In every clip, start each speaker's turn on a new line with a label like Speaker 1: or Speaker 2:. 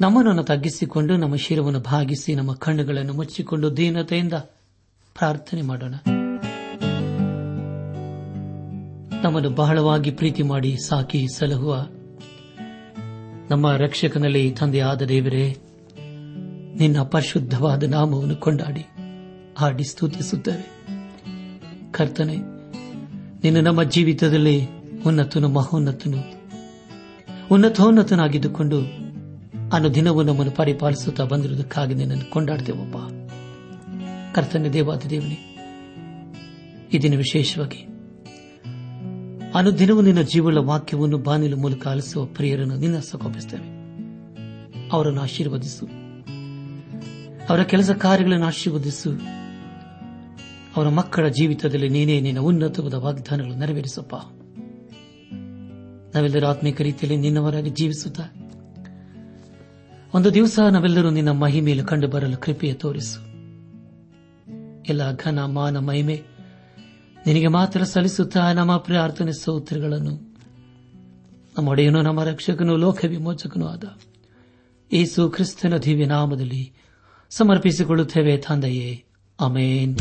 Speaker 1: ನಮ್ಮನ್ನು ತಗ್ಗಿಸಿಕೊಂಡು ನಮ್ಮ ಶಿರವನ್ನು ಭಾಗಿಸಿ ನಮ್ಮ ಕಣ್ಣುಗಳನ್ನು ಮುಚ್ಚಿಕೊಂಡು ದೀನತೆಯಿಂದ ಪ್ರಾರ್ಥನೆ ಮಾಡೋಣ. ನಮ್ಮನ್ನು ಬಹಳವಾಗಿ ಪ್ರೀತಿ ಮಾಡಿ ಸಾಕಿ ಸಲಹುವ ನಮ್ಮ ರಕ್ಷಕನಲ್ಲಿ ತಂದೆಯಾದ ದೇವರೇ, ನಿನ್ನ ಪರಿಶುದ್ಧವಾದ ನಾಮವನ್ನು ಕೊಂಡಾಡಿ, ಹಾಡಿ ಸ್ತುತಿಸುತ್ತೇವೆ. ಕರ್ತನೆ ನಿನ್ನ ನಮ್ಮ ಜೀವಿತದಲ್ಲಿ ಉನ್ನತನು, ಮಹೋನ್ನತನು, ಉನ್ನತೋನ್ನತನಾಗಿದ್ದುಕೊಂಡು ಅನುದಿನವೂ ನಮ್ಮನ್ನು ಪರಿಪಾಲಿಸುತ್ತಾ ಬಂದಿರುವುದಕ್ಕಾಗಿ ನಿನ್ನನ್ನು ಕೊಂಡಾಡ್ತೇವಪ್ಪ. ಕರ್ತನ್ಯ ದೇವಾದ ದೇವನಿ ಇದನ್ನು ದಿನ ವಿಶೇಷವಾಗಿ ಅನುದಿನವೂ ನಿನ್ನ ಜೀವಳ ವಾಕ್ಯವನ್ನು ಬಾನಿಲ ಮೂಲಕ ಆಲಿಸುವ ಪ್ರಿಯರನ್ನು ನಿನ್ನ ಸಕೋಪಿಸುತ್ತೇವೆ ಅವರನ್ನು ಆಶೀರ್ವದಿಸು. ಅವರ ಕೆಲಸ ಕಾರ್ಯಗಳನ್ನು ಆಶೀರ್ವದಿಸು. ಅವರ ಮಕ್ಕಳ ಜೀವಿತದಲ್ಲಿ ನೀನೇ ನಿನ್ನ ಉನ್ನತವಾದ ವಾಗ್ದಾನಗಳು ನೆರವೇರಿಸಪ್ಪ. ನಾವೆಲ್ಲರೂ ಆತ್ಮೀಕ ರೀತಿಯಲ್ಲಿ ನಿನ್ನವರಾಗಿ ಜೀವಿಸುತ್ತಾ ಒಂದು ದಿವಸ ನಾವೆಲ್ಲರೂ ನಿನ್ನ ಮಹಿಮೆಯಲ್ಲಿ ಕಂಡು ಬರಲು ಕೃಪೆಯ ತೋರಿಸು. ಎಲ್ಲ ಘನ ಮಾನ ಮಹಿಮೆ ನಿನಗೆ ಮಾತ್ರ ಸಲ್ಲಿಸುತ್ತಾ ನಮ್ಮ ಪ್ರಾರ್ಥನೆ ಸೌತ್ರಗಳನ್ನು ನಮ್ಮ ಒಡೆಯನು, ನಮ್ಮ ರಕ್ಷಕನು ಲೋಕ ವಿಮೋಚಕನೂ ಆದ ಏಸು ಕ್ರಿಸ್ತನ ದಿವ್ಯ ನಾಮದಲ್ಲಿ ಸಮರ್ಪಿಸಿಕೊಳ್ಳುತ್ತೇವೆ ತಂದೆಯೇ. ಅಮೇನ್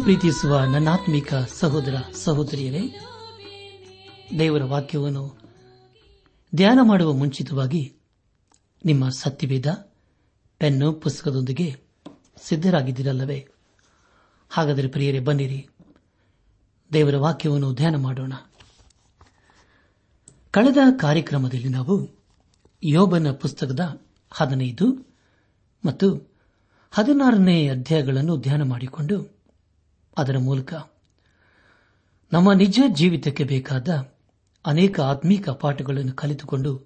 Speaker 1: ಪ್ರೀತಿಸುವ ನನ್ನಾತ್ಮಿಕ ಸಹೋದರ ಸಹೋದರಿಯರೇ, ದೇವರ ವಾಕ್ಯವನ್ನು ಧ್ಯಾನ ಮಾಡುವ ಮುಂಚಿತವಾಗಿ ನಿಮ್ಮ ಸತ್ಯವೇದ ಪೆನ್ನು ಪುಸ್ತಕದೊಂದಿಗೆ ಸಿದ್ದರಾಗಿದ್ದಿರಲ್ಲವೇ ಹಾಗಾದರೆ ಪ್ರಿಯರೇ, ಬನ್ನಿರಿ. ದೇವರ ವಾಕ್ಯವನ್ನು ಧ್ಯಾನ ಮಾಡೋಣ. ಕಳೆದ ಕಾರ್ಯಕ್ರಮದಲ್ಲಿ ನಾವು ಯೋಬನ ಪುಸ್ತಕದ ಹದಿನೈದು ಮತ್ತು ಹದಿನಾರನೇ ಅಧ್ಯಾಯಗಳನ್ನು ಧ್ಯಾನ ಮಾಡಿಕೊಂಡು ಅದರ ಮೂಲಕ ನಮ್ಮ ನಿಜ ಜೀವಿತಕ್ಕೆ ಬೇಕಾದ ಅನೇಕ ಆತ್ಮೀಕ ಪಾಠಗಳನ್ನು ಕಲಿತುಕೊಂಡು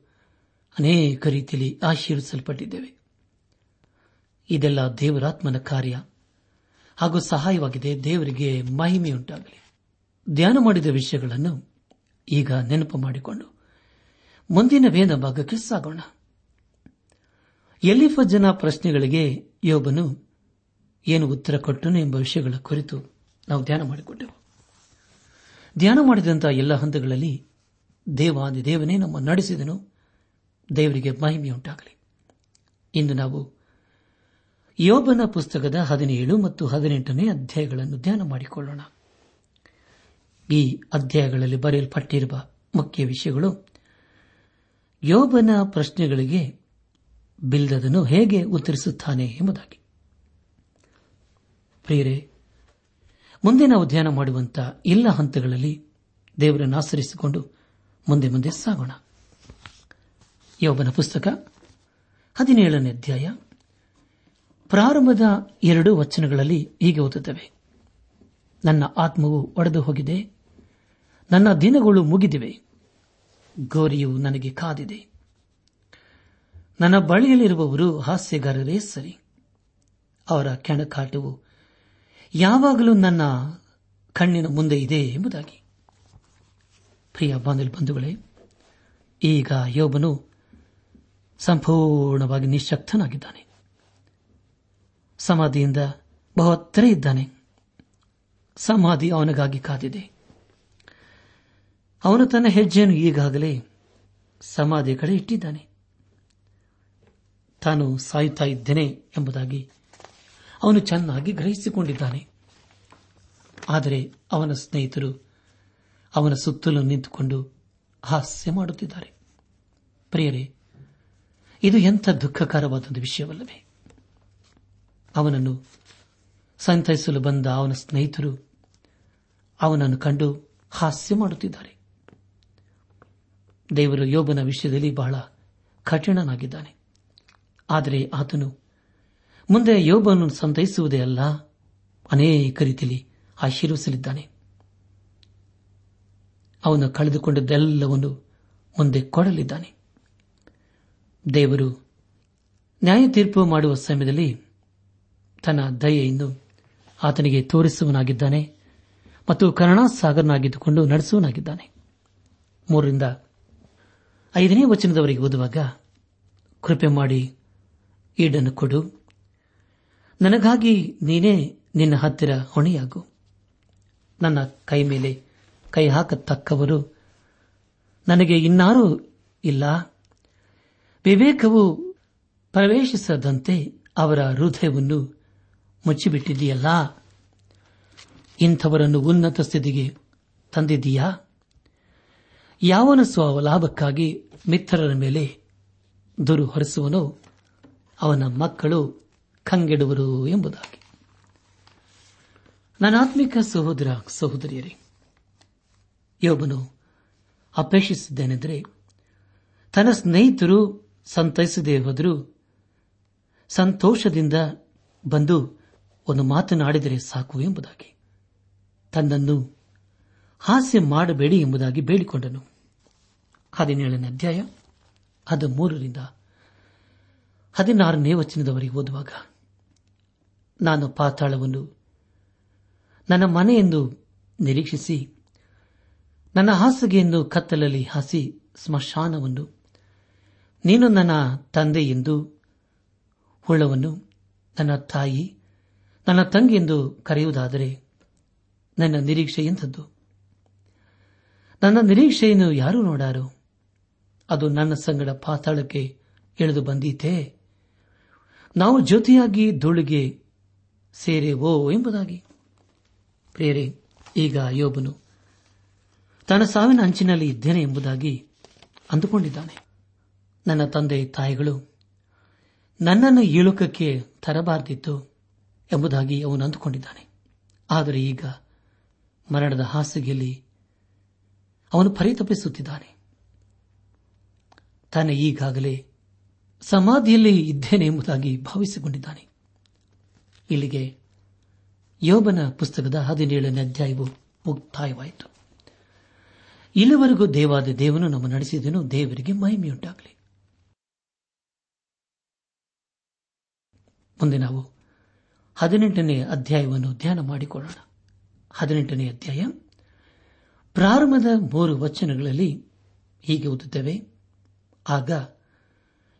Speaker 1: ಅನೇಕ ರೀತಿಯಲ್ಲಿ ಆಶೀರ್ವಿಸಲ್ಪಟ್ಟಿದ್ದೇವೆ. ಇದೆಲ್ಲ ದೇವರಾತ್ಮನ ಕಾರ್ಯ ಹಾಗೂ ಸಹಾಯವಾಗಿದೆ. ದೇವರಿಗೆ ಮಹಿಮೆಯುಂಟಾಗಲಿ. ಧ್ಯಾನ ಮಾಡಿದ ವಿಷಯಗಳನ್ನು ಈಗ ನೆನಪು ಮಾಡಿಕೊಂಡು ಮುಂದಿನ ವೇದ ಭಾಗಕ್ಕೆ ಸಾಗೋಣ. ಎಲ್ಲಿಫ ಜನ ಪ್ರಶ್ನೆಗಳಿಗೆ ಯೋಬನು ಏನು ಉತ್ತರ ಕೊಟ್ಟನು ಎಂಬ ವಿಷಯಗಳ ಕುರಿತು ನಾವು ಧ್ಯಾನ ಮಾಡಿಕೊಂಡೆವು. ಧ್ಯಾನ ಮಾಡಿದಂತಹ ಎಲ್ಲ ಹಂತಗಳಲ್ಲಿ ದೇವಾದಿ ದೇವನೇ ನಮ್ಮ ನಡೆಸಿದನು. ದೇವರಿಗೆ ಮಹಿಮೆಯುಂಟಾಗಲಿ. ಇಂದು ನಾವು ಯೋಬನ ಪುಸ್ತಕದ ಹದಿನೇಳು ಮತ್ತು ಹದಿನೆಂಟನೇ ಅಧ್ಯಾಯಗಳನ್ನು ಧ್ಯಾನ ಮಾಡಿಕೊಳ್ಳೋಣ. ಈ ಅಧ್ಯಾಯಗಳಲ್ಲಿ ಬರೆಯಲ್ಪಟ್ಟಿರುವ ಮುಖ್ಯ ವಿಷಯಗಳು ಯೋಬನ ಪ್ರಶ್ನೆಗಳಿಗೆ ಬಿಲ್ದದನು ಹೇಗೆ ಉತ್ತರಿಸುತ್ತಾನೆ ಎಂಬುದಾಗಿ. ಪ್ರಿಯರೇ ಮುಂದೆ ನಾವು ಧ್ಯಾನ ಮಾಡುವಂತಹ ಎಲ್ಲ ಹಂತಗಳಲ್ಲಿ ದೇವರನ್ನು ಆಚರಿಸಿಕೊಂಡು ಮುಂದೆ ಮುಂದೆ ಸಾಗೋಣ. ಯೋಬನ ಪುಸ್ತಕ ಹದಿನೇಳನೇ ಅಧ್ಯಾಯ. ಪ್ರಾರಂಭದ ಎರಡು ವಚನಗಳಲ್ಲಿ ಹೀಗೆ ಓದುತ್ತವೆ. ನನ್ನ ಆತ್ಮವು ಒಡೆದು ಹೋಗಿದೆ. ನನ್ನ ದಿನಗಳು ಮುಗಿದಿವೆ. ಗೋರಿಯು ನನಗೆ ಕಾದಿದೆ. ನನ್ನ ಬಳಿಯಲ್ಲಿರುವವರು ಹಾಸ್ಯಗಾರರೇ ಸರಿ. ಅವರ ಕೆಣಕಾಟವು ಯಾವಾಗಲೂ ನನ್ನ ಕಣ್ಣಿನ ಮುಂದೆ ಇದೆ ಎಂಬುದಾಗಿ. ಪ್ರಿಯ ಬಂಧುಗಳೇ, ಈಗ ಯೋಬನು ಸಂಪೂರ್ಣವಾಗಿ ನಿಶಕ್ತನಾಗಿದ್ದಾನೆ ಸಮಾಧಿಯಿಂದ ಬಹತ್ತರ ಇದ್ದಾನೆ. ಸಮಾಧಿ ಅವನಿಗಾಗಿ ಕಾದಿದೆ. ಅವನು ತನ್ನ ಹೆಜ್ಜೆಯನ್ನು ಈಗಾಗಲೇ ಸಮಾಧಿ ಕಡೆ ಇಟ್ಟಿದ್ದಾನೆ. ತಾನು ಸಾಯುತ್ತಾ ಇದ್ದೇನೆ ಎಂಬುದಾಗಿ ಅವನು ಚೆನ್ನಾಗಿ ಗ್ರಹಿಸಿಕೊಂಡಿದ್ದಾನೆ. ಆದರೆ ಅವನ ಸ್ನೇಹಿತರು ಅವನ ಸುತ್ತಲೂ ನಿಂತುಕೊಂಡು ಹಾಸ್ಯ ಮಾಡುತ್ತಿದ್ದಾರೆ. ಪ್ರಿಯರೇ, ಇದು ಎಂಥ ದುಃಖಕರವಾದ ವಿಷಯವಲ್ಲವೇ? ಅವನನ್ನು ಸಂತೈಸಲು ಬಂದ ಅವನ ಸ್ನೇಹಿತರು ಅವನನ್ನು ಕಂಡು ಹಾಸ್ಯ ಮಾಡುತ್ತಿದ್ದಾರೆ. ದೇವರು ಯೋಬನ ವಿಷಯದಲ್ಲಿ ಬಹಳ ಕಠಿಣನಾಗಿದ್ದಾನೆ. ಆದರೆ ಆತನು ಮುಂದೆ ಯೋಬನ್ನು ಸಂತೈಸುವುದೇ ಅಲ್ಲ. ಅನೇಕ ರೀತಿಯಲ್ಲಿ ಆಶೀರ್ವಿಸಲಿದ್ದಾನೆ ಅವನು ಕಳೆದುಕೊಂಡದ್ದೆಲ್ಲವನ್ನು ಮುಂದೆ ಕೊಡಲಿದ್ದಾನೆ. ದೇವರು ನ್ಯಾಯ ತೀರ್ಪು ಮಾಡುವ ಸಮಯದಲ್ಲಿ ತನ್ನ ದಯೆಯನ್ನು ಆತನಿಗೆ ತೋರಿಸುವನಾಗಿದ್ದಾನೆ ಮತ್ತು ಕರುಣಾಸಾಗರನಾಗಿದ್ದುಕೊಂಡು ನಡೆಸುವನಾಗಿದ್ದಾನೆ. ಮೂರರಿಂದ ಐದನೇ ವಚನದವರೆಗೆ ಓದುವಾಗ ಕೃಪೆ ಮಾಡಿ ಈಡನ್ನು ಕೊಡು. ನನಗಾಗಿ ನೀನೇ ನಿನ್ನ ಹತ್ತಿರ ಹೊಣೆಯಾಗು. ನನ್ನ ಕೈ ಮೇಲೆ ಕೈ ಹಾಕತಕ್ಕವರು ನನಗೆ ಇನ್ನಾರೂ ಇಲ್ಲ. ವಿವೇಕವು ಪ್ರವೇಶಿಸದಂತೆ ಅವರ ಹೃದಯವನ್ನು ಮುಚ್ಚಿಬಿಟ್ಟಿದೆಯಲ್ಲ. ಇಂಥವರನ್ನು ಉನ್ನತ ಸ್ಥಿತಿಗೆ ತಂದಿದ್ದೀಯಾ? ಯಾವನ ಸ್ವಲಾಭಕ್ಕಾಗಿ ಮಿತ್ರರ ಮೇಲೆ ದುರು ಹೊರಿಸುವನೋ ಅವನ ಮಕ್ಕಳು ಕಂಗೆಡುವರು ಎಂಬುದಾಗಿ. ನನಾತ್ಮಿಕ ಸಹೋದರ ಸಹೋದರಿಯರೇ, ಯೋಬನು ಅಪೇಕ್ಷಿಸಿದ್ದೇನೆಂದರೆ, ತನ್ನ ಸ್ನೇಹಿತರು ಸಂತೈಸದೇ ಹೋದರೂ ಸಂತೋಷದಿಂದ ಬಂದು ಒಂದು ಮಾತನಾಡಿದರೆ ಸಾಕು ಎಂಬುದಾಗಿ. ತನ್ನನ್ನು ಹಾಸ್ಯ ಮಾಡಬೇಡಿ ಎಂಬುದಾಗಿ ಬೇಡಿಕೊಂಡನು. ಹದಿನೇಳನೇ ಅಧ್ಯಾಯ ಅದು ಮೂರರಿಂದ ಹದಿನಾರನೇ ವಚನದವರೆಗೆ ಓದುವಾಗ ನಾನು ಪಾತಾಳವನ್ನು. ನನ್ನ ಮನೆಯೆಂದು ನಿರೀಕ್ಷಿಸಿ. ನನ್ನ ಹಾಸಿಗೆಯನ್ನು ಕತ್ತಲಲ್ಲಿ ಹಾಸಿ ಸ್ಮಶಾನವನ್ನು. ನೀನು ನನ್ನ ತಂದೆ ಎಂದು ಹುಳವನ್ನು ನನ್ನ ತಾಯಿ, ನನ್ನ ತಂಗಿ ಎಂದು ಕರೆಯುವುದಾದರೆ ನನ್ನ ನಿರೀಕ್ಷೆ ಎಂಥದ್ದು? ನನ್ನ ನಿರೀಕ್ಷೆಯನ್ನು ಯಾರು ನೋಡಾರೋ? ಅದು ನನ್ನ ಸಂಗಡ ಪಾತಾಳಕ್ಕೆ ಇಳಿದು ಬಂದೀತೆ? ನಾವು ಜೊತೆಯಾಗಿ ಧೂಳಿಗೆ ಸೇರೇವೋ ಎಂಬುದಾಗಿ. ಪ್ರೇರೆ ಈಗ ಯೋಬನು ತನ್ನ ಸಾವಿನ ಅಂಚಿನಲ್ಲಿ ಇದ್ದೇನೆ ಎಂಬುದಾಗಿ ಅಂದುಕೊಂಡಿದ್ದಾನೆ. ನನ್ನ ತಂದೆ ತಾಯಿಗಳು, ನನ್ನನ್ನು ಇಳುಕಕ್ಕೆ ತರಬಾರದಿತ್ತು ಎಂಬುದಾಗಿ ಅವನು ಅಂದುಕೊಂಡಿದ್ದಾನೆ. ಆದರೆ ಈಗ ಮರಣದ ಹಾಸಿಗೆಯಲ್ಲಿ ಅವನು ಪರಿತಪಿಸುತ್ತಿದ್ದಾನೆ. ತಾನು ಈಗಾಗಲೇ ಸಮಾಧಿಯಲ್ಲಿ ಇದ್ದೇನೆ ಎಂಬುದಾಗಿ ಭಾವಿಸಿಕೊಂಡಿದ್ದಾನೆ. ಇಲ್ಲಿಗೆ. ಯೋಬನ ಪುಸ್ತಕದ ಹದಿನೇಳನೇ ಅಧ್ಯಾಯವು ಮುಕ್ತಾಯವಾಯಿತು. ಇಲ್ಲಿವರೆಗೂ ದೇವಾದ ದೇವನು ನಮ್ಮ ನಡೆಸಿದನು, ದೇವರಿಗೆ ಮಹಿಮೆಯುಂಟಾಗಲಿ. ಮುಂದೆ ನಾವು ಹದಿನೆಂಟನೇ ಅಧ್ಯಾಯವನ್ನು ಧ್ಯಾನ ಮಾಡಿಕೊಳ್ಳೋಣ. ಹದಿನೆಂಟನೇ ಅಧ್ಯಾಯ. ಪ್ರಾರಂಭದ ಮೂರು ವಚನಗಳಲ್ಲಿ ಹೀಗೆ ಓದುತ್ತೇವೆ. ಆಗ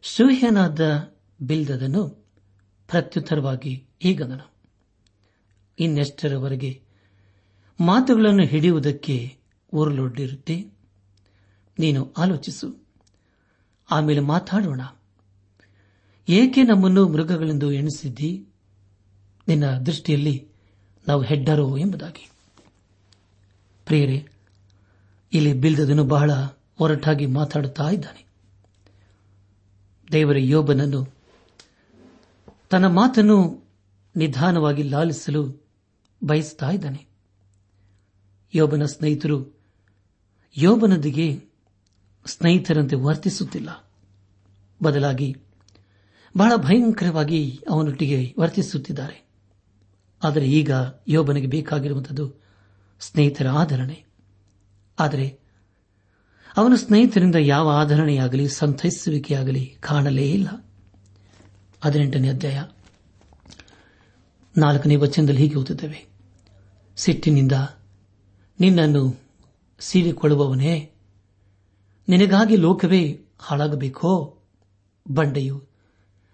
Speaker 1: ಸೂಹ್ಯನಾದ ಬಿಲ್ದದನು ಪ್ರತ್ಯುತ್ತರವಾಗಿ ಹೀಗಂದನು ಇನ್ನೆಷ್ಟರವರೆಗೆ ಮಾತುಗಳನ್ನು ಹಿಡಿಯುವುದಕ್ಕೆ ಊರಲೊಡ್ಡಿರುತ್ತೆ? ನೀನು ಆಲೋಚಿಸು. ಆಮೇಲೆ ಮಾತಾಡೋಣ. ಏಕೆ ನಮ್ಮನ್ನು ಮೃಗಗಳೆಂದು ಎಣಿಸಿದ್ದಿ? ನಿನ್ನ ದೃಷ್ಟಿಯಲ್ಲಿ ನಾವು ಹೆಡ್ಡರೋ ಎಂಬುದಾಗಿ. ಪ್ರಿಯರೇ, ಇಲ್ಲಿ ಬಿಲ್ದದನು ಬಹಳ ಒರಟಾಗಿ ಮಾತಾಡುತ್ತಾ ಇದ್ದಾನೆ. ದೇವರ ಯೋಬನನ್ನು ತನ್ನ ಮಾತನ್ನು ನಿಧಾನವಾಗಿ ಲಾಲಿಸಲು ಬಯಸ್ತಾ ಇದ್ದಾನೆ. ಯೋಬನ ಸ್ನೇಹಿತರು ಯೋಬನೊಂದಿಗೆ ಸ್ನೇಹಿತರಂತೆ ವರ್ತಿಸುತ್ತಿಲ್ಲ. ಬದಲಾಗಿ ಬಹಳ ಭಯಂಕರವಾಗಿ ಅವನೊಟ್ಟಿಗೆ ವರ್ತಿಸುತ್ತಿದ್ದಾರೆ. ಆದರೆ ಈಗ ಯೋಬನಿಗೆ ಬೇಕಾಗಿರುವಂಥದ್ದು ಸ್ನೇಹಿತರ ಆಧರಣೆ. ಆದರೆ ಅವನ ಸ್ನೇಹಿತರಿಂದ ಯಾವ ಆಧರಣೆಯಾಗಲಿ, ಸಂತೈಸುವಿಕೆಯಾಗಲಿ ಕಾಣಲೇ ಇಲ್ಲ. ಹದಿನೆಂಟನೇ ಅಧ್ಯಾಯ. ನಾಲ್ಕನೇ ವಚನದಲ್ಲಿ ಹೀಗೆ ಓದುತ್ತೇವೆ. ಸಿಟ್ಟಿನಿಂದ ನಿನ್ನನ್ನು ಸೀಳಿಕೊಳ್ಳುವವನೇ, ನಿನಗಾಗಿ ಲೋಕವೇ ಹಾಳಾಗಬೇಕೋ? ಬಂಡೆಯು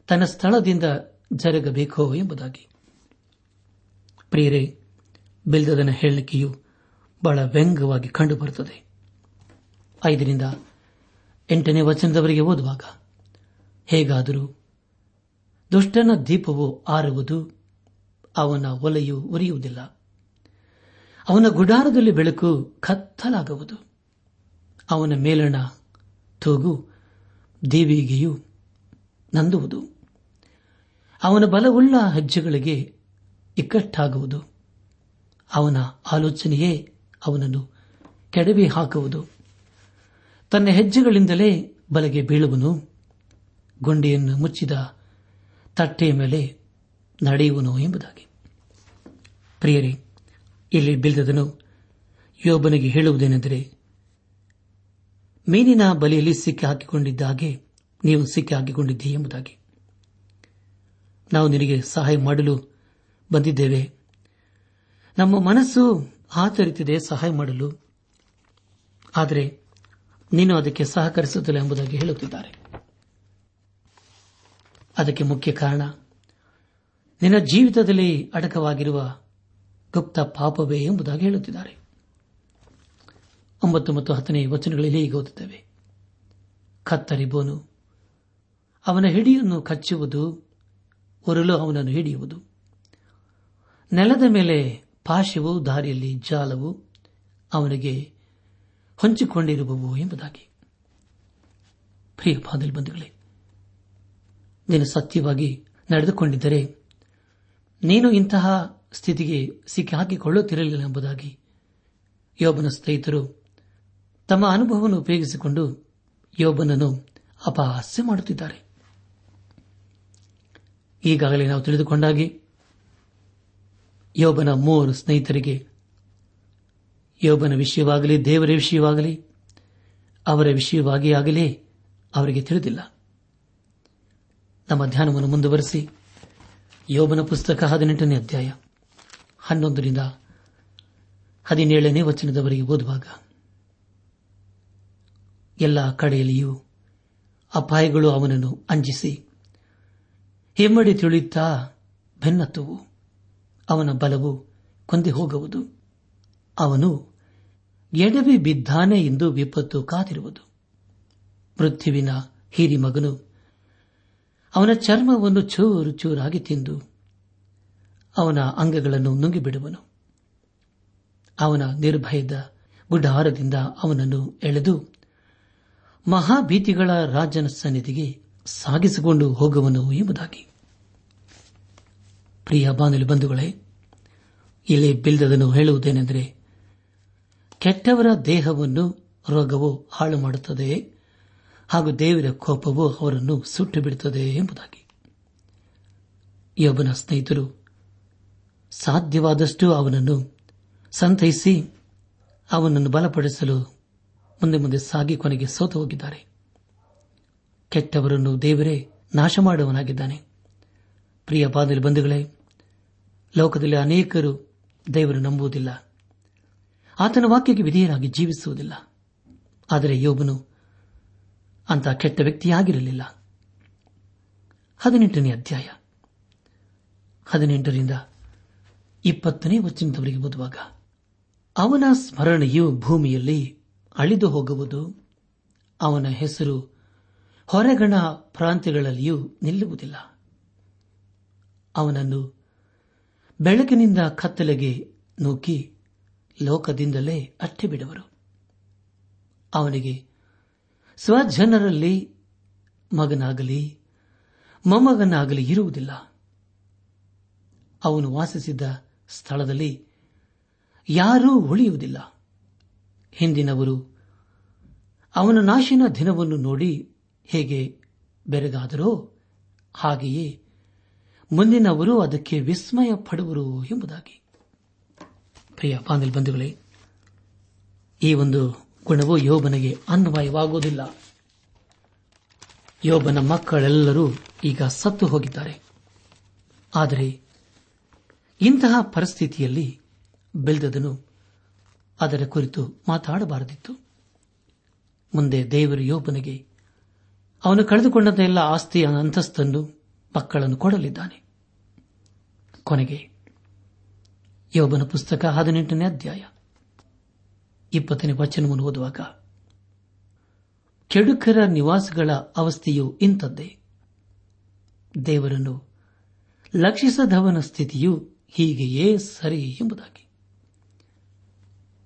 Speaker 1: ತನ್ನ ಸ್ಥಳದಿಂದ ಜರುಗಬೇಕೋ ಎಂಬುದಾಗಿ. ಪ್ರಿಯರೇ ಬಿಲ್ದದನ ಹೇಳಿಕೆಯು ಬಹಳ ವ್ಯಂಗ್ಯವಾಗಿ ಕಂಡುಬರುತ್ತದೆ. ಐದರಿಂದ ಎಂಟನೇ ವಚನದವರೆಗೆ ಓದುವಾಗ, ಹೇಗಾದರೂ ದುಷ್ಟನ ದೀಪವು ಆರುವುದು, ಅವನ ಒಲೆಯು ಉರಿಯುವುದಿಲ್ಲ. ಅವನ ಗುಡಾರದಲ್ಲಿ ಬೆಳಕು ಕತ್ತಲಾಗುವುದು. ಅವನ ಮೇಲಣ ತೂಗು, ದೇವಿಗೆಯು ನಂದುವುದು. ಅವನ ಬಲವುಳ್ಳ ಹೆಜ್ಜೆಗಳಿಗೆ ಇಕ್ಕಟ್ಟಾಗುವುದು. ಅವನ ಆಲೋಚನೆಯೇ ಅವನನ್ನು ಕೆಡವಿ ಹಾಕುವುದು. ತನ್ನ ಹೆಜ್ಜೆಗಳಿಂದಲೇ ಬಲಗೆ ಬೀಳುವನು. ಗುಂಡಿಯನ್ನು ಮುಚ್ಚಿದ ತಟ್ಟೆಯ ಮೇಲೆ ನಡೆಯುವನು ಎಂಬುದಾಗಿ. ಪ್ರಿಯರೇ, ಇಲ್ಲಿ ಬಿಲ್ದದನು ಯೋಬನಿಗೆ ಹೇಳುವುದೇನೆಂದರೆ, ಮೀನಿನ ಬಲಿಯಲ್ಲಿ ಸಿಕ್ಕಿ ಹಾಕಿಕೊಂಡಿದ್ದಾಗೆ ನೀವು ಸಿಕ್ಕಿ ಹಾಕಿಕೊಂಡಿದ್ದೀ ಎಂಬುದಾಗಿ. ನಾವು ನಿನಗೆ ಸಹಾಯ ಮಾಡಲು ಬಂದಿದ್ದೇವೆ. ನಮ್ಮ ಮನಸ್ಸು ಆತರಿತಿದೆ ಸಹಾಯ ಮಾಡಲು. ಆದರೆ ನೀನು ಅದಕ್ಕೆ ಸಹಕರಿಸುತ್ತಿಲ್ಲ ಎಂಬುದಾಗಿ ಹೇಳುತ್ತಿದ್ದಾರೆ. ಅದಕ್ಕೆ ಮುಖ್ಯ ಕಾರಣ, ನಿನ್ನ ಜೀವಿತದಲ್ಲಿ ಅಡಕವಾಗಿರುವ ಗುಪ್ತ ಪಾಪವೇ ಎಂಬುದಾಗಿ ಹೇಳುತ್ತಿದ್ದಾರೆ. ಒಂಬತ್ತು ಮತ್ತು ಹತ್ತನೇ ವಚನಗಳಲ್ಲಿ ಹೀಗೆ ಓದುತ್ತೇವೆ. ಕತ್ತರಿಬೋನು, ಅವನ ಹಿಡಿಯನ್ನು ಕಚ್ಚುವುದು ಉರುಳು ಅವನನ್ನು ಹಿಡಿಯುವುದು. ನೆಲದ ಮೇಲೆ ಪಾಶವು, ದಾರಿಯಲ್ಲಿ ಜಾಲವು ಅವನಿಗೆ ಹೊಂಚಿಕೊಂಡಿರುವವು ಎಂಬುದಾಗಿ. ಪ್ರಿಯ ಪಾದಲ್ ಬಂಧುಗಳೇ ನೀನು ಸತ್ಯವಾಗಿ ನಡೆದುಕೊಂಡಿದ್ದರೆ ನೀನು ಇಂತಹ ಸ್ಥಿತಿಗೆ ಸಿಕ್ಕಿ ಹಾಕಿಕೊಳ್ಳುತ್ತಿರಲಿಲ್ಲ ಎಂಬುದಾಗಿ ಯೋಬನ ಸ್ನೇಹಿತರು ತಮ್ಮ ಅನುಭವವನ್ನು ಉಪಯೋಗಿಸಿಕೊಂಡು ಯೋಬನನ್ನು ಅಪಹಾಸ್ಯ ಮಾಡುತ್ತಿದ್ದಾರೆ. ಈಗಾಗಲೇ ನಾವು ತಿಳಿದುಕೊಂಡಾಗಿ ಯೋಬನ ಮೂವರು ಸ್ನೇಹಿತರಿಗೆ ಯೋಬನ ವಿಷಯವಾಗಲಿ, ದೇವರ ವಿಷಯವಾಗಲಿ, ಅವರ ವಿಷಯವಾಗಿ ಆಗಲಿ ಅವರಿಗೆ ತಿಳಿದಿಲ್ಲ. ನಮ್ಮ ಧ್ಯಾನವನ್ನು ಮುಂದುವರೆಸಿ ಯೋಬನ ಪುಸ್ತಕ ಹದಿನೆಂಟನೇ ಅಧ್ಯಾಯ ಹನ್ನೊಂದರಿಂದ ಹದಿನೇಳನೇ ವಚನದವರೆಗೆ ಓದುವಾಗ, ಎಲ್ಲ ಕಡೆಯಲ್ಲಿಯೂ ಅಪಾಯಗಳು ಅವನನ್ನು ಅಂಜಿಸಿ, ಹೆಮ್ಮಡಿ ತಿಳಿಯುತ್ತಾ ಬೆನ್ನತ್ತುವು, ಅವನ ಬಲವು ಕೊಂದೆ ಹೋಗುವುದು, ಅವನು ಎಡವಿ ಬಿದ್ದಾನೆ ಎಂದು ವಿಪತ್ತು ಕಾದಿರುವುದು. ಪೃಥ್ವಿನ ಹಿರಿ ಮಗನು ಅವನ ಚರ್ಮವನ್ನು ಚೂರು ಚೂರಾಗಿ ತಿಂದು ಅವನ ಅಂಗಗಳನ್ನು ನುಂಗಿಬಿಡುವನು. ಅವನ ನಿರ್ಭಯದ ಗುಡ್ಡಹಾರದಿಂದ ಅವನನ್ನು ಎಳೆದು ಮಹಾಭೀತಿಗಳ ರಾಜನ ಸನ್ನಿಧಿಗೆ ಸಾಗಿಸಿಕೊಂಡು ಹೋಗುವನು ಎಂಬುದಾಗಿ. ಪ್ರಿಯ ಬಾನುಲಿ ಬಂಧುಗಳೇ, ಇಲ್ಲಿ ಬಿಲ್ದದನ್ನು ಹೇಳುವುದೇನೆಂದರೆ, ಕೆಟ್ಟವರ ದೇಹವನ್ನು ರೋಗವು ಹಾಳು ಮಾಡುತ್ತದೆ ಹಾಗೂ ದೇವರ ಕೋಪವು ಅವರನ್ನು ಸುಟ್ಟು ಬಿಡುತ್ತದೆ ಎಂಬುದಾಗಿ. ಯೋಬನ ಸ್ನೇಹಿತರು, ಸಾಧ್ಯವಾದಷ್ಟು ಅವನನ್ನು ಸಂತೈಸಿ ಅವನನ್ನು ಬಲಪಡಿಸಲು ಮುಂದೆ ಮುಂದೆ ಸಾಗಿ ಕೊನೆಗೆ ಸೋತು ಹೋಗಿದ್ದಾರೆ. ಕೆಟ್ಟವರನ್ನು ದೇವರೇ ನಾಶ ಮಾಡುವನಾಗಿದ್ದಾನೆ ಪ್ರಿಯ ಪಾದಲಿ ಬಂಧುಗಳೇ, ಲೋಕದಲ್ಲಿ ಅನೇಕರು ದೇವರು ನಂಬುವುದಿಲ್ಲ. ಆತನ ವಾಕ್ಯಕ್ಕೆ ವಿಧೇಯರಾಗಿ ಜೀವಿಸುವುದಿಲ್ಲ. ಆದರೆ ಯೋಬನು ಅಂತ ಕೆಟ್ಟ ವ್ಯಕ್ತಿಯಾಗಿರಲಿಲ್ಲ. ಹದಿನೆಂಟನೇ ಅಧ್ಯಾಯ. ಹದಿನೆಂಟರಿಂದ ಇಪ್ಪತ್ತನೇ ವಚನದವರೆಗೆ ಓದುವಾಗ, ಅವನ ಸ್ಮರಣೆಯು ಭೂಮಿಯಲ್ಲಿ ಅಳಿದು ಹೋಗುವುದು, ಅವನ ಹೆಸರು ಹೊರಗಣ ಪ್ರಾಂತ್ಯಗಳಲ್ಲಿಯೂ ನಿಲ್ಲುವುದಿಲ್ಲ. ಅವನನ್ನು ಬೆಳಕಿನಿಂದ ಕತ್ತಲೆಗೆ ನೂಕಿ ಲೋಕದಿಂದಲೇ ಅಟ್ಟಿಬಿಡುವರು. ಅವನಿಗೆ ಸ್ವಜನರಲ್ಲಿ ಮಗನಾಗಲಿ, ಮೊಮ್ಮಗನಾಗಲಿ ಇರುವುದಿಲ್ಲ. ಅವನು ವಾಸಿಸಿದ್ದ ಸ್ಥಳದಲ್ಲಿ ಯಾರೂ ಉಳಿಯುವುದಿಲ್ಲ. ಹಿಂದಿನವರು ಅವನ ನಾಶಿನ ದಿನವನ್ನು ನೋಡಿ ಹೇಗೆ ಬೆರಗಾದರೋ ಹಾಗೆಯೇ ಮುಂದಿನವರು ಅದಕ್ಕೆ ವಿಸ್ಮಯ ಪಡುವರು ಎಂಬುದಾಗಿ. ಪ್ರಿಯ ಬಂಧುಗಳೇ, ಈ ಒಂದು ಗುಣವು ಯೋಬನಿಗೆ ಅನ್ವಯವಾಗುವುದಿಲ್ಲ. ಯೋಬನ ಮಕ್ಕಳೆಲ್ಲರೂ ಈಗ ಸತ್ತು ಹೋಗಿದ್ದಾರೆ. ಆದರೆ ಇಂತಹ ಪರಿಸ್ಥಿತಿಯಲ್ಲಿ ಬೆಳೆದದನು ಅದರ ಕುರಿತು ಮಾತಾಡಬಾರದಿತ್ತು. ಮುಂದೆ ದೇವರು ಯೋಬನಿಗೆ, ಅವನು ಕಳೆದುಕೊಂಡಂತ ಎಲ್ಲ ಆಸ್ತಿಯ ಅಂತಸ್ತನ್ನು ಮಕ್ಕಳನ್ನು ಕೊಡಲಿದ್ದಾನೆ. ಕೊನೆಗೆ ಯೋಬನ ಪುಸ್ತಕ ಹದಿನೆಂಟನೇ ಅಧ್ಯಾಯ. ಇಪ್ಪತ್ತನೇ ವಚನವನ್ನು ಓದುವಾಗ, ಕೆಡುಕರ ನಿವಾಸಗಳ ಅವಸ್ಥೆಯು ಇಂಥದ್ದೇ. ದೇವರನ್ನು ಲಕ್ಷಿಸದವನ ಸ್ಥಿತಿಯು ಹೀಗೆಯೇ ಸರಿ ಎಂಬುದಾಗಿ.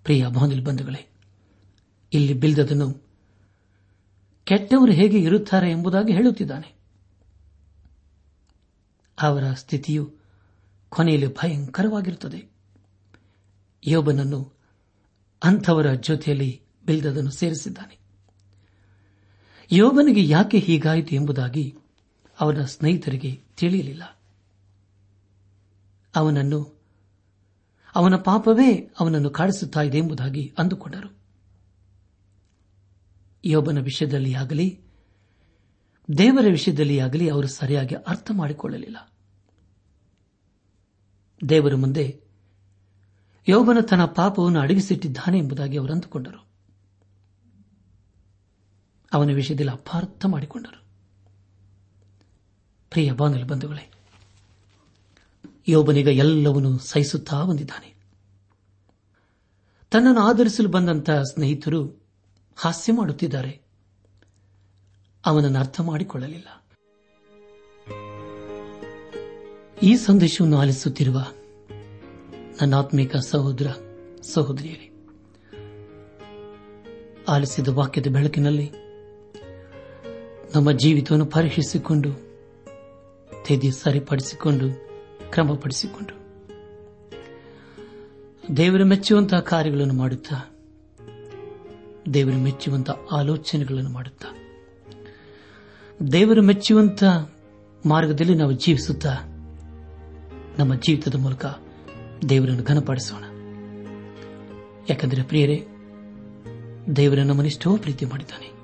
Speaker 1: ಪ್ರಿಯ ಬಂಧುಗಳೇ, ಇಲ್ಲಿ ಬಿಲ್ದದನು ಕೆಟ್ಟವರು ಹೇಗೆ ಇರುತ್ತಾರೆ ಎಂಬುದಾಗಿ ಹೇಳುತ್ತಿದ್ದಾನೆ. ಅವರ ಸ್ಥಿತಿಯು ಕೊನೆಯಲ್ಲಿ ಭಯಂಕರವಾಗಿರುತ್ತದೆ. ಯೋಬನನ್ನು ಅಂಥವರ ಜೊತೆಯಲ್ಲಿ ಬಿಲ್ದದನ್ನು ಸೇರಿಸಿದ್ದಾನೆ. ಯೋಬನಿಗೆ ಯಾಕೆ ಹೀಗಾಯಿತು ಎಂಬುದಾಗಿ ಅವನ ಸ್ನೇಹಿತರಿಗೆ ತಿಳಿಯಲಿಲ್ಲ. ಅವನನ್ನು, ಅವನ ಪಾಪವೇ ಅವನನ್ನು ಕಾಡಿಸುತ್ತಿದೆ ಎಂಬುದಾಗಿ ಅಂದುಕೊಂಡರು. ಯೋಬನ ವಿಷಯದಲ್ಲಿ ಆಗಲಿ, ದೇವರ ವಿಷಯದಲ್ಲಿ ಆಗಲಿ ಅವರು ಸರಿಯಾಗಿ ಅರ್ಥ ಮಾಡಿಕೊಳ್ಳಲಿಲ್ಲ. ದೇವರ ಮುಂದೆ ಯೋಬನ ತನ್ನ ಪಾಪವನ್ನು ಅಡಗಿಸಿಟ್ಟಿದ್ದಾನೆ ಎಂಬುದಾಗಿ ಅವರು ಅಂದುಕೊಂಡರು. ಅವನ ವಿಷಯದಲ್ಲಿ ಅಪಾರ್ಥ ಮಾಡಿಕೊಂಡರು. ಪ್ರಿಯ ಬಾನಲು ಬಂಧುಗಳೇ, ಯೋಬನಿಗ ಎಲ್ಲವನ್ನೂ ಸಹಿಸುತ್ತಾ ಬಂದಿದ್ದಾನೆ. ತನ್ನನ್ನು ಆಧರಿಸಲು ಬಂದಂತಹ ಸ್ನೇಹಿತರು ಹಾಸ್ಯ ಮಾಡುತ್ತಿದ್ದಾರೆ. ಅವನನ್ನು ಅರ್ಥ ಮಾಡಿಕೊಳ್ಳಲಿಲ್ಲ. ಈ ಸಂದೇಶವನ್ನು ಆಲಿಸುತ್ತಿರುವ ನನ್ನಾತ್ಮಿಕ ಸಹೋದರ, ಸಹೋದರಿಯರೇ, ಆಲಿಸಿದ ವಾಕ್ಯದ ಬೆಳಕಿನಲ್ಲಿ ನಮ್ಮ ಜೀವಿತವನ್ನು ಪರೀಕ್ಷಿಸಿಕೊಂಡು ತೆದಿ ಸರಿಪಡಿಸಿಕೊಂಡು, ಕ್ರಮಪಡಿಸಿಕೊಂಡು, ದೇವರ ಮೆಚ್ಚುವಂತಹ ಕಾರ್ಯಗಳನ್ನು ಮಾಡುತ್ತಾ, ದೇವರು ಮೆಚ್ಚುವಂತಹ ಆಲೋಚನೆಗಳನ್ನು ಮಾಡುತ್ತಾ, ದೇವರು ಮೆಚ್ಚುವಂತ ಮಾರ್ಗದಲ್ಲಿ ನಾವು ಜೀವಿಸುತ್ತಾ, ನಮ್ಮ ಜೀವಿತದ ಮೂಲಕ ದೇವರನ್ನು ಘನಪಡಿಸೋಣ. ಯಾಕಂದರೆ ಪ್ರಿಯರೇ, ದೇವರ ನಮ್ಮನ್ನೆಷ್ಟೋ ಪ್ರೀತಿ ಮಾಡಿದ್ದಾನೆ.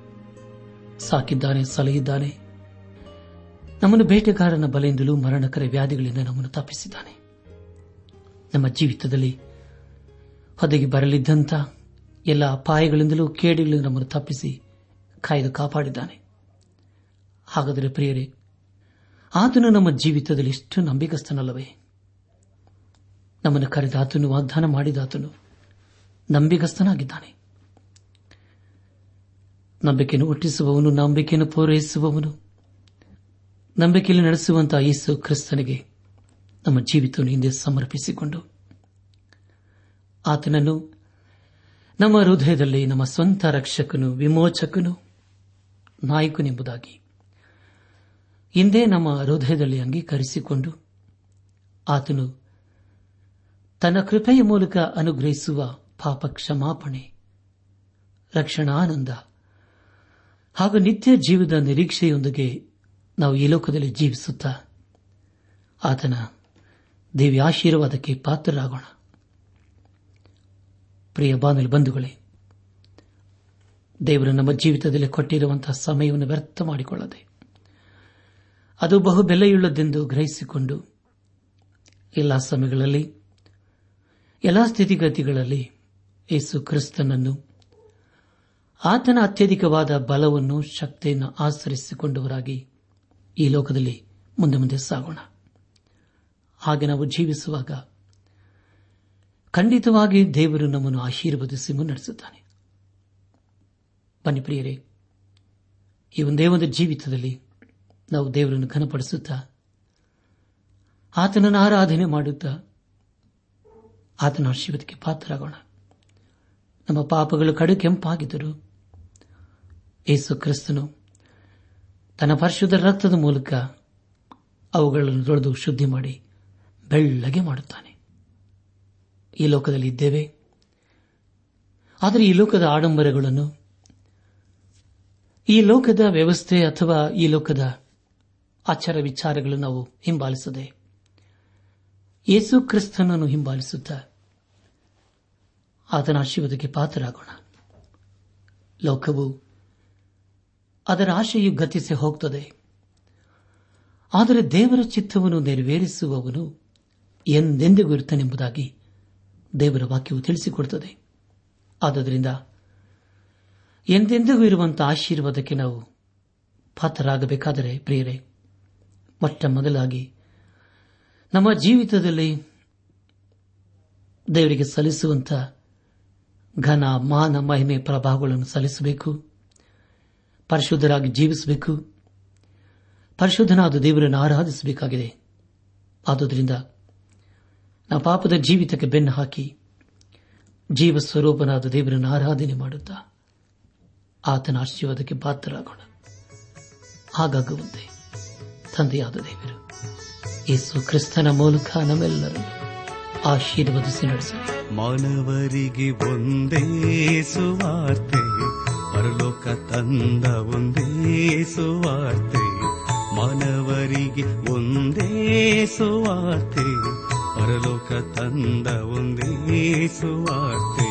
Speaker 1: ಸಾಕಿದ್ದಾನೆ, ಸಲಹಿದ್ದಾನೆ. ನಮ್ಮನ್ನು ಬೇಟೆಗಾರನ ಬಲೆಯಿಂದಲೂ ಮರಣಕರ ವ್ಯಾಧಿಗಳಿಂದ ನಮ್ಮನ್ನು ತಪ್ಪಿಸಿದ್ದಾನೆ. ನಮ್ಮ ಜೀವಿತದಲ್ಲಿ ಹೊದಗಿ ಬರಲಿದ್ದಂಥ ಎಲ್ಲ ಅಪಾಯಗಳಿಂದಲೂ ಕೇಡುಗಳಿಂದ ನಮ್ಮನ್ನು ತಪ್ಪಿಸಿ ಕಾಯ್ದು ಕಾಪಾಡಿದ್ದಾನೆ. ಹಾಗಾದರೆ ಪ್ರಿಯರೇ, ಆತನು ನಮ್ಮ ಜೀವಿತದಲ್ಲಿ ಎಷ್ಟು ನಂಬಿಕಸ್ಥನಲ್ಲವೇ ನಮ್ಮನ್ನು ಕರೆದಾತನು ವಾಗ್ದಾನ ಮಾಡಿದಾತನು ನಂಬಿಗಸ್ತನಾಗಿದ್ದಾನೆ. ನಂಬಿಕೆಯನ್ನು ಹುಟ್ಟಿಸುವವನು, ನಂಬಿಕೆಯನ್ನು ಪೂರೈಸುವವನು, ನಂಬಿಕೆಯಲ್ಲಿ ನಡೆಸುವಂತಹ ಯೇಸು ಕ್ರಿಸ್ತನಿಗೆ ನಮ್ಮ ಜೀವಿತವನ್ನು ಹಿಂದೆ ಸಮರ್ಪಿಸಿಕೊಂಡು ಆತನನ್ನು ನಮ್ಮ ಹೃದಯದಲ್ಲಿ ನಮ್ಮ ಸ್ವಂತ ರಕ್ಷಕನು, ವಿಮೋಚಕನು, ನಾಯಕನೆಂಬುದಾಗಿ ಹಿಂದೆ ನಮ್ಮ ಹೃದಯದಲ್ಲಿ ಅಂಗೀಕರಿಸಿಕೊಂಡು ಆತನು ತನ್ನ ಕೃಪೆಯ ಮೂಲಕ ಅನುಗ್ರಹಿಸುವ ಪಾಪ ಕ್ಷಮಾಪಣೆ ರಕ್ಷಣಾನಂದ. ಹಾಗೂ ನಿತ್ಯ ಜೀವದ ನಿರೀಕ್ಷೆಯೊಂದಿಗೆ ನಾವು ಈ ಲೋಕದಲ್ಲಿ ಜೀವಿಸುತ್ತಾ ಆತನ ದೇವಿ ಆಶೀರ್ವಾದಕ್ಕೆ ಪಾತ್ರರಾಗೋಣ. ಪ್ರಿಯ ಬಾನಲಿ ಬಂಧುಗಳೇ, ದೇವರು ನಮ್ಮ ಜೀವಿತದಲ್ಲಿ ಕೊಟ್ಟಿರುವಂತಹ ಸಮಯವನ್ನು ವ್ಯರ್ಥ ಮಾಡಿಕೊಳ್ಳದೆ, ಅದು ಬಹು ಬೆಲೆಯುಳ್ಳದೆಂದು ಗ್ರಹಿಸಿಕೊಂಡು, ಎಲ್ಲಾ ಸಮಯಗಳಲ್ಲಿ ಎಲ್ಲಾ ಸ್ಥಿತಿಗತಿಗಳಲ್ಲಿ ಯೇಸು ಕ್ರಿಸ್ತನನ್ನು, ಆತನ ಅತ್ಯಧಿಕವಾದ ಬಲವನ್ನು, ಶಕ್ತಿಯನ್ನು ಆಚರಿಸಿಕೊಂಡವರಾಗಿ ಈ ಲೋಕದಲ್ಲಿ ಮುಂದೆ ಮುಂದೆ ಸಾಗೋಣ. ಹಾಗೆ ನಾವು ಜೀವಿಸುವಾಗ ಖಂಡಿತವಾಗಿ ದೇವರು ನಮ್ಮನ್ನು ಆಶೀರ್ವದಿಸಿ ಮುನ್ನಡೆಸುತ್ತಾನೆ. ಬನ್ನಿ ಪ್ರಿಯರೇ, ಈ ಒಂದೇ ಒಂದು ಜೀವಿತದಲ್ಲಿ ನಾವು ದೇವರನ್ನು ಘನಪಡಿಸುತ್ತಾ, ಆತನನ್ನು ಆರಾಧನೆ ಮಾಡುತ್ತಾ ಆತನ ಆಶೀರ್ವಾದಕ್ಕೆ ಪಾತ್ರರಾಗೋಣ. ನಮ್ಮ ಪಾಪಗಳು ಕಡು ಕೆಂಪಾಗಿದ್ದರು ಏಸು ಕ್ರಿಸ್ತನು ತನ್ನ ಪರಿಶುದ್ಧ ರಕ್ತದ ಮೂಲಕ ಅವುಗಳನ್ನು ತೊಳೆದು ಶುದ್ಧಿ ಮಾಡಿ ಬೆಳ್ಳಗೆ ಮಾಡುತ್ತಾನೆ. ಈ ಲೋಕದಲ್ಲಿ ಇದ್ದೇವೆ. ಆದರೆ ಈ ಲೋಕದ ಆಡಂಬರಗಳನ್ನು, ಈ ಲೋಕದ ವ್ಯವಸ್ಥೆ ಅಥವಾ ಈ ಲೋಕದ ಆಚಾರ ವಿಚಾರಗಳನ್ನು ನಾವು ಹಿಂಬಾಲಿಸದೆ, ಯೇಸು ಕ್ರಿಸ್ತನನ್ನು ಹಿಂಬಾಲಿಸುತ್ತಾ ಆತನ ಆಶೀರ್ವಾದಕ್ಕೆ ಪಾತ್ರರಾಗೋಣ. ಲೋಕವು ಅದರ ಆಶೆಯು ಗತಿಸಿ ಹೋಗ್ತದೆ. ಆದರೆ ದೇವರ ಚಿತ್ತವನ್ನು ನೆರವೇರಿಸುವವನು ಎಂದೆಂದಿಗೂ ಇರುತ್ತಾನೆಂಬುದಾಗಿ ದೇವರ ವಾಕ್ಯವು ತಿಳಿಸಿಕೊಡುತ್ತದೆ. ಆದ್ದರಿಂದ ಎಂದೆಂದಿಗೂ ಇರುವಂತಹ ಆಶೀರ್ವಾದಕ್ಕೆ ನಾವು ಪಾತ್ರರಾಗಬೇಕಾದರೆ ಪ್ರಿಯರೇ, ಮೊಟ್ಟ ಮೊದಲಾಗಿ ನಮ್ಮ ಜೀವಿತದಲ್ಲಿ ದೇವರಿಗೆ ಸಲ್ಲಿಸುವಂತ ಘನ, ಮಾನ, ಮಹಿಮೆ, ಪ್ರಭಾವಗಳನ್ನು ಸಲ್ಲಿಸಬೇಕು. ಪರಿಶುದ್ಧರಾಗಿ ಜೀವಿಸಬೇಕು. ಪರಿಶುದ್ಧನಾದ ದೇವರನ್ನು ಆರಾಧಿಸಬೇಕಾಗಿದೆ. ಆದುದರಿಂದ ನಾವು ಪಾಪದ ಜೀವಿತಕ್ಕೆ ಬೆನ್ನು ಹಾಕಿ ಜೀವ ಸ್ವರೂಪನಾದ ದೇವರನ್ನು ಆರಾಧನೆ ಮಾಡುತ್ತಾ ಆತನ ಆಶೀರ್ವಾದಕ್ಕೆ ಪಾತ್ರರಾಗೋಣ. ಹಾಗಾಗುವಂತೆ ತಂದೆಯಾದ ದೇವರು, ಯೇಸು ಕ್ರಿಸ್ತನ ಮೂಲಕ ನಮ್ಮೆಲ್ಲರನ್ನು ಆಶೀರ್ವದಿಸಿ ನಡೆಸಲಿ.
Speaker 2: ಮಾನವರಿಗೆ ಒಂದೇ ಸುವಾರ್ತೆ ಪರಲೋಕ ತಂದ ಒಂದೇ ಸುವಾರ್ತೆ ಮಾನವರಿಗೆ ಒಂದೇ ಸುವಾರ್ತೆ ಪರಲೋಕ ತಂದ ಒಂದೇ ಸುವಾರ್ತೆ.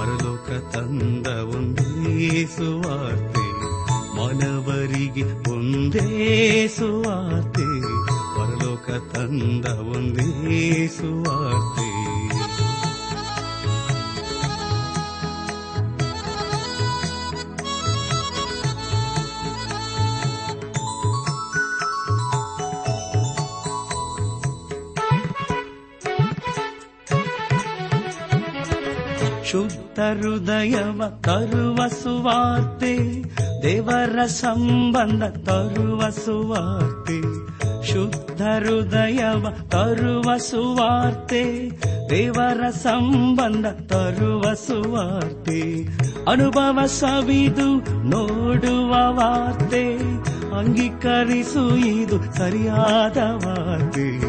Speaker 2: ಪರಲೋಕ ತಂದ ಒಂದೇ ಸುವಾರ್ತೆ ಮನವರಿಗೆ ಒಂದೇ ಸುವಾರ್ತೆ ಪರಲೋಕ ತಂದ ಒಂದೇ ಸುವಾರ್ತೆ ಹೃದಯವ ತರುವ ಸುವಾರ್ತೆ, ದೇವರ ಸಂಬಂಧ ತರುವ ಸುವಾರ್ತೆ. ಶುದ್ಧ ಹೃದಯವ ತರುವ ಸುವಾರ್ತೆ, ದೇವರ ಸಂಬಂಧ ತರುವ ಸುವಾರ್ತೆ. ಅನುಭವ ಸವಿದು ನೋಡುವ ವಾರ್ತೆ, ಅಂಗೀಕರಿಸು ಇದು ಸರಿಯಾದ ವಾರ್ತೆ.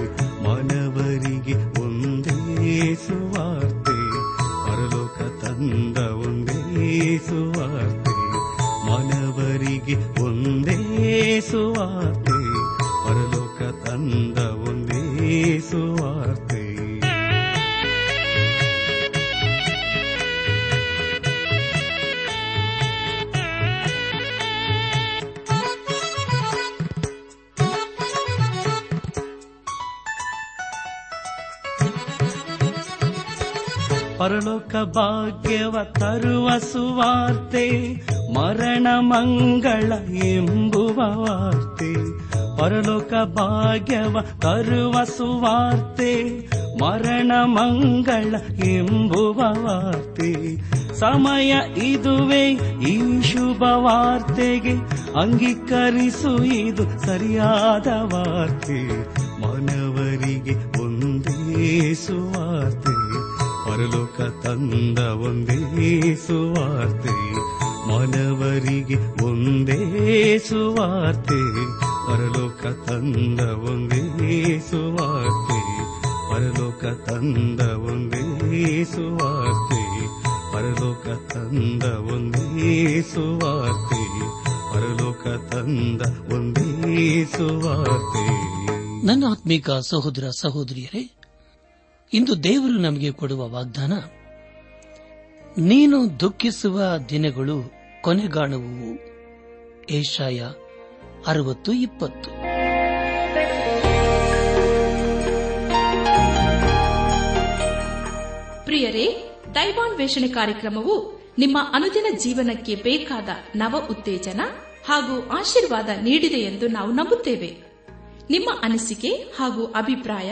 Speaker 2: ಮನವರಿಗೆ ಒಂದೇ ಸುವಾರ್ತೆ ಸುವಾರ್ತೆ ಮನವರಿಗೆ ಒಂದೇ ಸುವಾರ್ತೆ ಪರಲೋಕ ತಂದ ಒಂದೇ ಸುವಾರ್ತೆ ಪರಲೋಕ ಭಾಗ್ಯವ ತರುವ ಸುವಾರ್ತೆ, ಮರಣ ಮಂಗಳ ಎಂಬುವ ವಾರ್ತೆ. ಪರಲೋಕ ಭಾಗ್ಯವ ತರುವ ಸುವಾರ್ತೆ, ಮರಣ ಮಂಗಳ ಎಂಬುವ ವಾರ್ತೆ. ಸಮಯ ಇದುವೇ ಈ ಶುಭ ವಾರ್ತೆಗೆ, ಅಂಗೀಕರಿಸು ಇದು ಸರಿಯಾದ ವಾರ್ತೆ. ಮಾನವರಿಗೆ ಒಂದೇ ಸುವಾರ್ತೆ. ಪರಲೋಕ ತಂದ ಒಂದೇ ಸುವಾರ್ತೆ ಮನವರಿಗೆ ಒಂದೇ ಸುವಾರ್ತೆ ಪರಲೋಕ ತಂದ ಒಂದೇ ಸುವಾರ್ತೆ ಪರಲೋಕ ತಂದ ಒಂದೇ ಸುವಾರ್ತೆ ಪರಲೋಕ ತಂದ ಒಂದೇ ಸುವಾರ್ತೆ ಪರಲೋಕ ತಂದ ಒಂದೇ ಸುವಾರ್ತೆ
Speaker 1: ನನ್ನ ಆತ್ಮೀಕ ಸಹೋದರ ಸಹೋದರಿಯರೇ ಇಂದು ದೇವರು ನಮಗೆ ಕೊಡುವ ವಾಗ್ದಾನ, ನೀನು ದುಃಖಿಸುವ ದಿನಗಳು ಕೊನೆಗಾಣುವು ಏಷಾಯ ಅರವತ್ತು ಇಪ್ಪತ್ತು.
Speaker 3: ಪ್ರಿಯರೇ, ದೈವಾನ್ವೇಷಣೆ ಕಾರ್ಯಕ್ರಮವು ನಿಮ್ಮ ಅನುದಿನ ಜೀವನಕ್ಕೆ ಬೇಕಾದ ನವ ಉತ್ತೇಜನ ಹಾಗೂ ಆಶೀರ್ವಾದ ನೀಡಿದೆ ಎಂದು ನಾವು ನಂಬುತ್ತೇವೆ. ನಿಮ್ಮ ಅನಿಸಿಕೆ ಹಾಗೂ ಅಭಿಪ್ರಾಯ